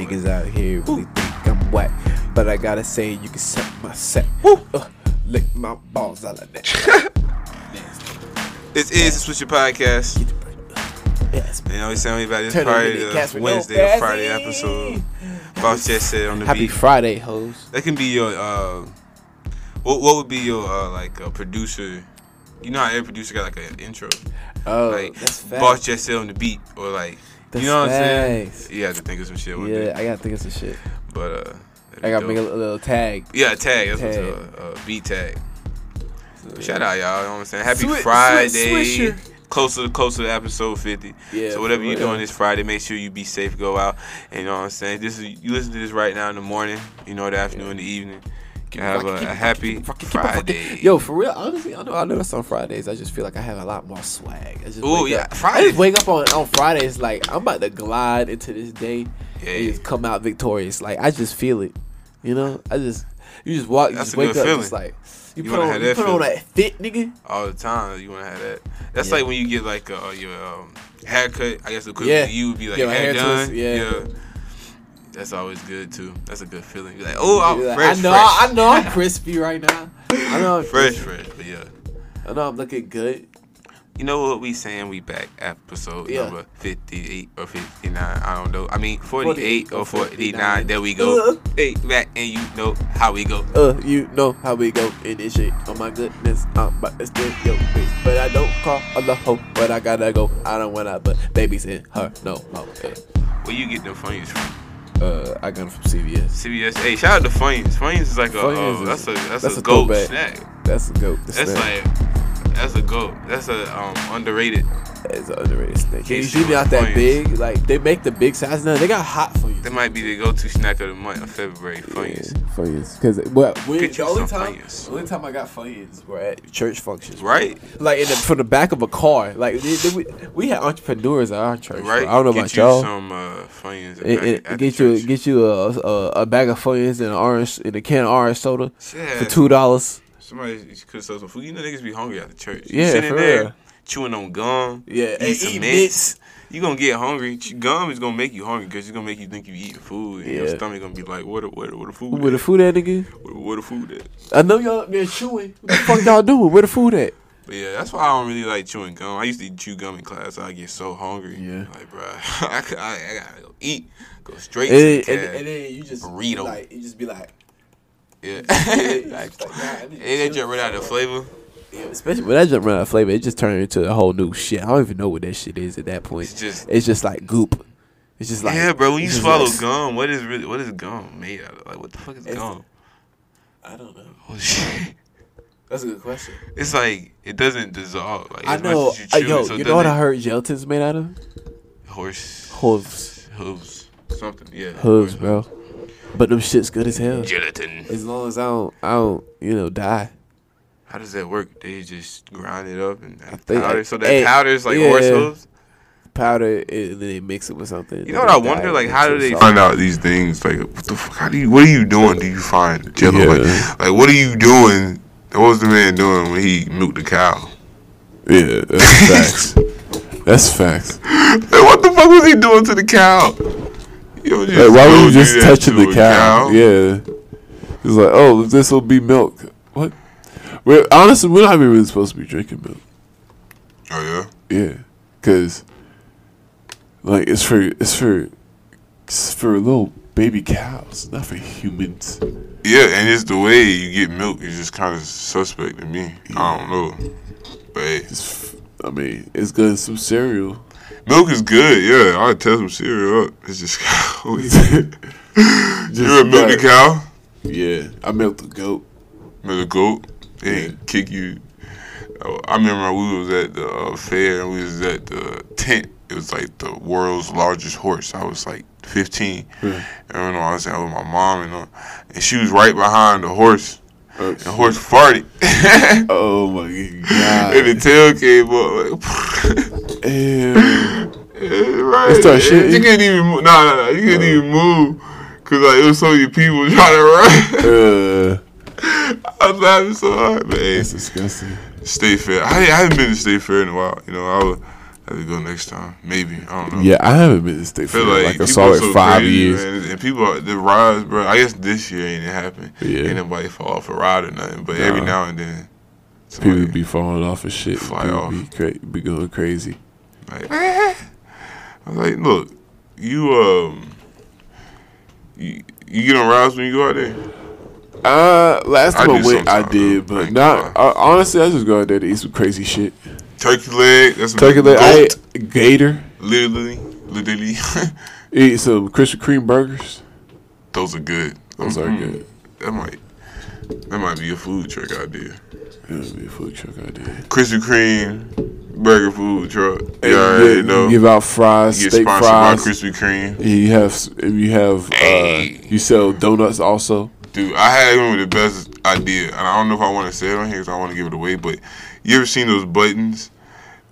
Niggas out here really think I'm whack. But I gotta say, you can suck my sack. Uh, lick my balls out of that. This is the Swisher Podcast. Yes, You know what I'm saying? About this Turn Friday, the no Wednesday or Friday episode. Boss just said on the Happy beat. Friday, hoes. That can be your, uh, what, what would be your, uh, like, a producer? You know how every producer got, like, an intro? Oh, like, that's facts. Boss just said on the beat, or, like, That's you know what I'm saying? facts. You have to think of some shit one Yeah, day. I gotta think of some shit. But, uh, I gotta make a, a little tag. Yeah, tag. That's Tag. what's a uh, beat tag. Shout out, y'all. You know what I'm saying? Happy Swi- swi- Friday. swisher. Closer, closer to episode 50. Yeah, so whatever you're doing this Friday, make sure you be safe. Go out. And you know what I'm saying? This is you listen to this right now in the morning. You know, the afternoon, the evening. You have a, a happy Friday. Yo, for real, honestly, I know I know that's on Fridays. I just feel like I have a lot more swag. I just Ooh, wake yeah, up- I just wake up on on Fridays like I'm about to glide into this day Yeah, and yeah. just come out victorious. Like I just feel it. You know, I just you just walk, you That's just wake up, feeling. just like you, You put on have you that put on that fit, nigga. all the time. You want to have that. That's Yeah. like when you get like uh, your um, haircut. I guess the equivalent Yeah. you would be like Get hair, hair done. twist, yeah. That's always good too. That's a good feeling. You're like, oh, I'm like, fresh, I know, fresh. I know, I'm crispy right now. I know, I'm fresh, fresh. But yeah. I know, I'm looking good. You know what we saying? We back episode Yeah. number fifty-eight or fifty-nine. I don't know. I mean forty-eight 48 or or forty-nine. There we go. Uh. Hey, back and you know how we go. Uh, you know how we go in this shit. Oh my goodness, I'm about to steal your bitch. But I don't call a the hoe, but I gotta go. I don't wanna but babysit her no more. Where you get them Funyuns from? Uh, I got them from CVS. CBS. Hey, shout out to Funyuns. Funyuns is like a. Funyuns uh, is- that's a that's, that's a, a goat snack. That's a goat. That's snack. like. That's a goat. That's a um underrated. It's an underrated snack. Can you It's see me out that big? Like they make the big size now. They got hot for you. That might be the go-to snack of the month of February. Funyuns. Funyuns. Because well, when, the only time, Funyuns. the only time I got Funyuns were at church functions. Right. Like in the, from the back of a car. Like they, they, we, we had entrepreneurs at our church. Right. bro. I don't know get about you y'all. some uh, Funyuns. Back and at get you church. get you a, a a bag of Funyuns and an orange and a can of orange soda Yeah. for two dollars. Somebody could sell some food. You know niggas be hungry after church. You Yeah, sitting for there real. chewing on gum. Yeah, eat some mints. You gonna get hungry. Gum is gonna make you hungry because it's gonna make you think you eating food. And your Yeah. stomach gonna be like, what? The, what? The, what the food? Where the food at, nigga? Where, where the food at? I know y'all up there chewing. What the fuck y'all doing? Where the food at? But yeah, that's why I don't really like chewing gum. I used to chew gum in class. So I get so hungry. Yeah. Like, bro, I, I, I gotta go eat. Go straight And, to then- the and, and then you just Burrito. like you just be like, yeah. like, like, nah, I need to they, they chill. jump right out of flavor. Yeah, especially when that jump run out of flavor, it just turned into a whole new shit. I don't even know what that shit is at that point. It's just- it's just like goop. It's just like yeah, bro. When you swallow like- gum, what is really what is gum made out of? Like, what the fuck is gum? I don't know. Oh shit. That's a good question. It's like it doesn't dissolve. Like I as know. Much as uh, you chew yo, it, so you know what I heard gelatin's made out of? Horse Hooves, hooves, something. Yeah. hooves, horse bro. But them shit's good as hell. Gelatin. As long as I don't, I don't, you know, die. How does that work? They just grind it up and have think- powder. So that hey, powder is like horse hooves. Powder, and then they mix it with something. You know what I wonder? Like, how do they find find out these things? Like, what the fuck? How do you? What are you doing? Do you find Jello? Yeah. Like, like, what are you doing? What was the man doing when he milked the cow? Yeah, that's facts. that's facts. Like, what the fuck was he doing to the cow? Yo, just Like, why were you just touching the a cow? Yeah. It's like, oh, this will be milk. What? We're honestly, we're not even supposed to be drinking milk. Oh yeah. Yeah, cause like it's for it's for it's for little baby cows, not for humans. Yeah, and it's the way you get milk is just kind of suspect to me. I don't know, but hey, I mean, it's good some cereal. Milk is good. Yeah, I'll tell some cereal up. It's just you ever milk the cow? Yeah, I milked the goat. Milk the goat? They ain't kick you. Oh, I remember we was at the uh, fair and we was at the tent. It was like the world's largest horse. I was like 15. Yeah. And I know I was out with my mom and uh, and she was right behind the horse. Oh, The horse farted. oh my god! and the tail came up like. Yeah, right. It started shitting? You couldn't even move. No, no, no. You couldn't even move. Cause like it was so many people trying to run. Uh, I was laughing so hard, man. that's disgusting. State fair. I, I haven't been to state fair in a while. You know, I would have to go next time. Maybe I don't know. Yeah, I haven't been to State Fair like, like, a solid so five crazy, years. man. and people are the rides, bro. I guess this year ain't it happen. Yeah. Ain't nobody fall off a ride or nothing. But every now and then, People be falling off and shit. Fly People off. Be, cra- be going crazy. Like, I was like, look, you um, you, you get on rides when you go out there. Uh, last time I, do went, I did, though. but not. Uh, honestly, I just go out there to eat some crazy shit. Turkey leg, that's Turkey leg, I ate gator. literally, literally. Eat some Krispy Kreme burgers. Those are good. Those are Mhm. good. That might, that might be a food truck idea. That'd be a food truck idea. Krispy Kreme burger food truck. I already you know. give out fries, Get steak fries. by Krispy Kreme. You have you have uh, you sell donuts also. Dude, I had one with the best idea, and I don't know if I want to say it on here because I want to give it away. But you ever seen those buttons?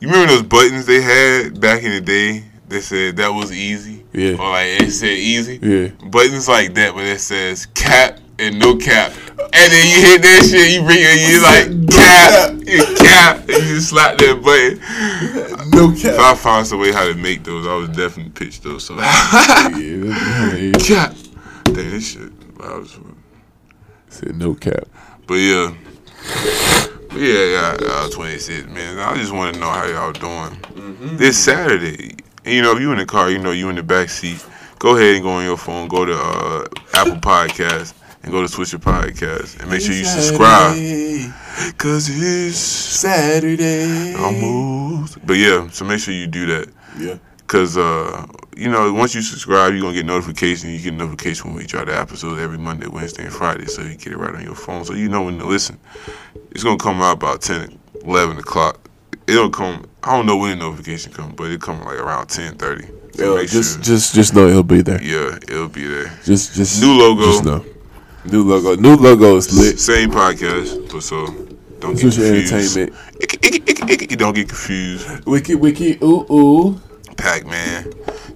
You remember those buttons they had back in the day? They said that was easy, Yeah, or like it said easy. yeah. Buttons like that, but it says cap and no cap, and then you hit that shit, you bring it, you like cap, you cap, and you just slap that button. No cap. If I found some way how to make those, I would definitely pitch those. So yeah, cap, dang this shit. I was, said no cap. But yeah. But yeah, yeah, uh, 26, man. I just want to know how y'all doing. This Saturday, you know, if you in the car, you know, you in the back seat, go ahead and go on your phone, go to uh, Apple Podcast, and go to Swisher Podcast, and make sure you subscribe. Cause it's Saturday. almost. But yeah, so make sure you do that. Yeah. Cause uh, you know, once you subscribe, you're gonna get notification. You get notification when we drop the episode every Monday, Wednesday, and Friday, so you get it right on your phone, so you know when to listen. It's gonna come out about 10, 11 o'clock. It'll come. I don't know when the notification comes, but it'll come like around ten thirty. So Yeah, just sure. just just know it'll be there. yeah, it'll be there. Just just New logo. Just know. New logo. New logo is lit. Same podcast, but so don't get confused. Entertainment. Ick, ick, ick, ick, ick, Don't get confused. Wiki wiki ooh ooh. Pac Man,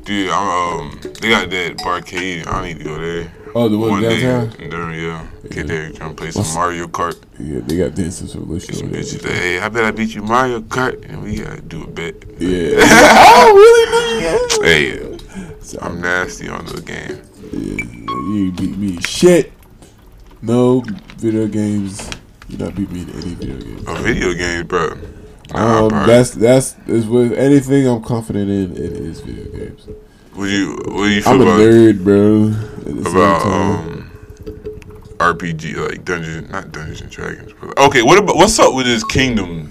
dude. I'm um. They got that barcade. I need to go there. Oh, the one day. downtown? And then, yeah, get Yeah. there, trying to play some What's- Mario Kart. Yeah, they got Dances Revolution. Get some bitches that, hey, I bet I beat you Mario Kart, and we gotta do a bet. Yeah. oh, really? Hey, I'm nasty on the game. yeah, you beat me shit. No video games. You not beat me in any video games. A video game, bro. Nah, Um, bro. that's that's is with anything I'm confident in. It is video games. What do you What do you feel I'm a about nerd, bro. At the same about um RPG like Dungeons, not Dungeons and Dragons. But okay, what about what's up with this Kingdom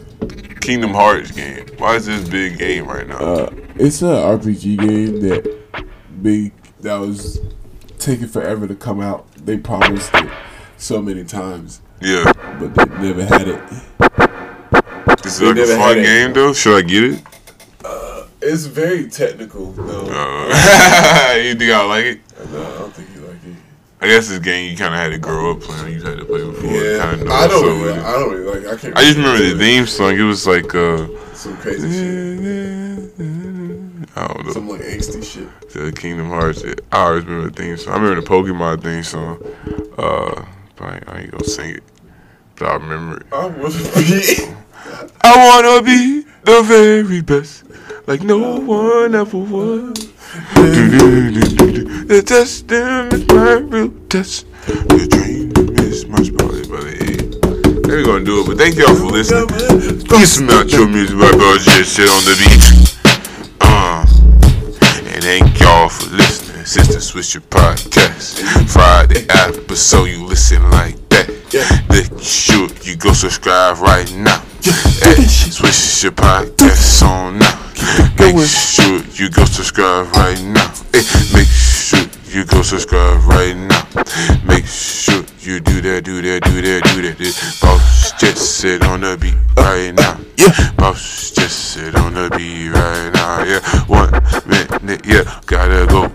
Kingdom Hearts game? Why is this big game right now? Uh, it's a RPG game that big that was taking forever to come out. They promised it so many times, yeah, but they never had it. Is it. they like a fun it. game though. Should I get it? It's very technical, though. Uh, you think I like it? No, I don't think you like it. I guess this game you kind of had to grow up playing. You had to play before. kind of know I don't. Really. I don't really like. I can't. I just remember the theme song. It was like uh, Some crazy shit. I don't know. Some like angsty shit. the Kingdom Hearts. I always remember the theme song. I remember the Pokemon theme song. Uh, I, I ain't gonna sing it, but I remember it. I want to be. I wanna be the very best, like no one ever was. The testing is my real test. The dream is much better, but hey, we're gonna do it. But thank y'all for listening. Please not your music by Budget shit on the beat. Listening. Sister Swisher podcast. Friday episode, you listen like that. Make sure you go subscribe right now. Hey, Swisher podcast on now. Make sure you go subscribe right now. Hey, make sure you go subscribe right now. Make sure you do that, do that, do that, do that. This boss just sit on the beat right now. Yeah, boss just sit on the beat right now. Yeah, one minute, yeah, gotta go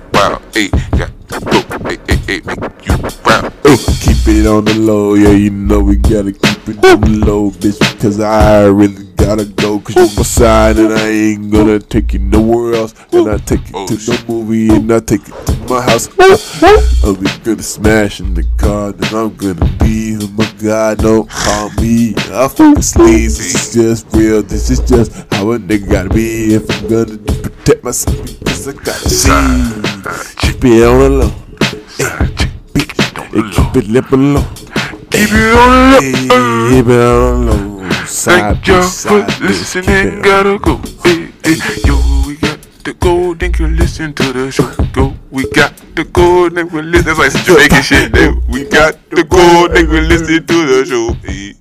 wow. Got to go, hey, hey, hey, make you wow. Hey, uh, keep it on the low, yeah, you know we gotta keep it on the low, bitch, because I really gotta go, cause you my side, and I ain't gonna take you nowhere else, and I take you Oh, to shit. no movie, and I take you to my house, oh, oh. I'll be gonna smash in the car, then I'm gonna be, oh I'm God don't call me a fucking sleaze. This is just real. This is just how a nigga gotta be. If I'm gonna protect myself, because I gotta see. Keep it on the low. Hey, keep it lip low. Keep it on the low. Keep it on the low. Thank y'all for side, bitch, keep listening. Gotta go. Hey, hey. Yo, we got to go. Thank you. Listen to the show. Go. We got to go. Thank you. Listen. That's like some Jamaican shit. Hey, We got to go. Thank you. Listen to the show. Hey.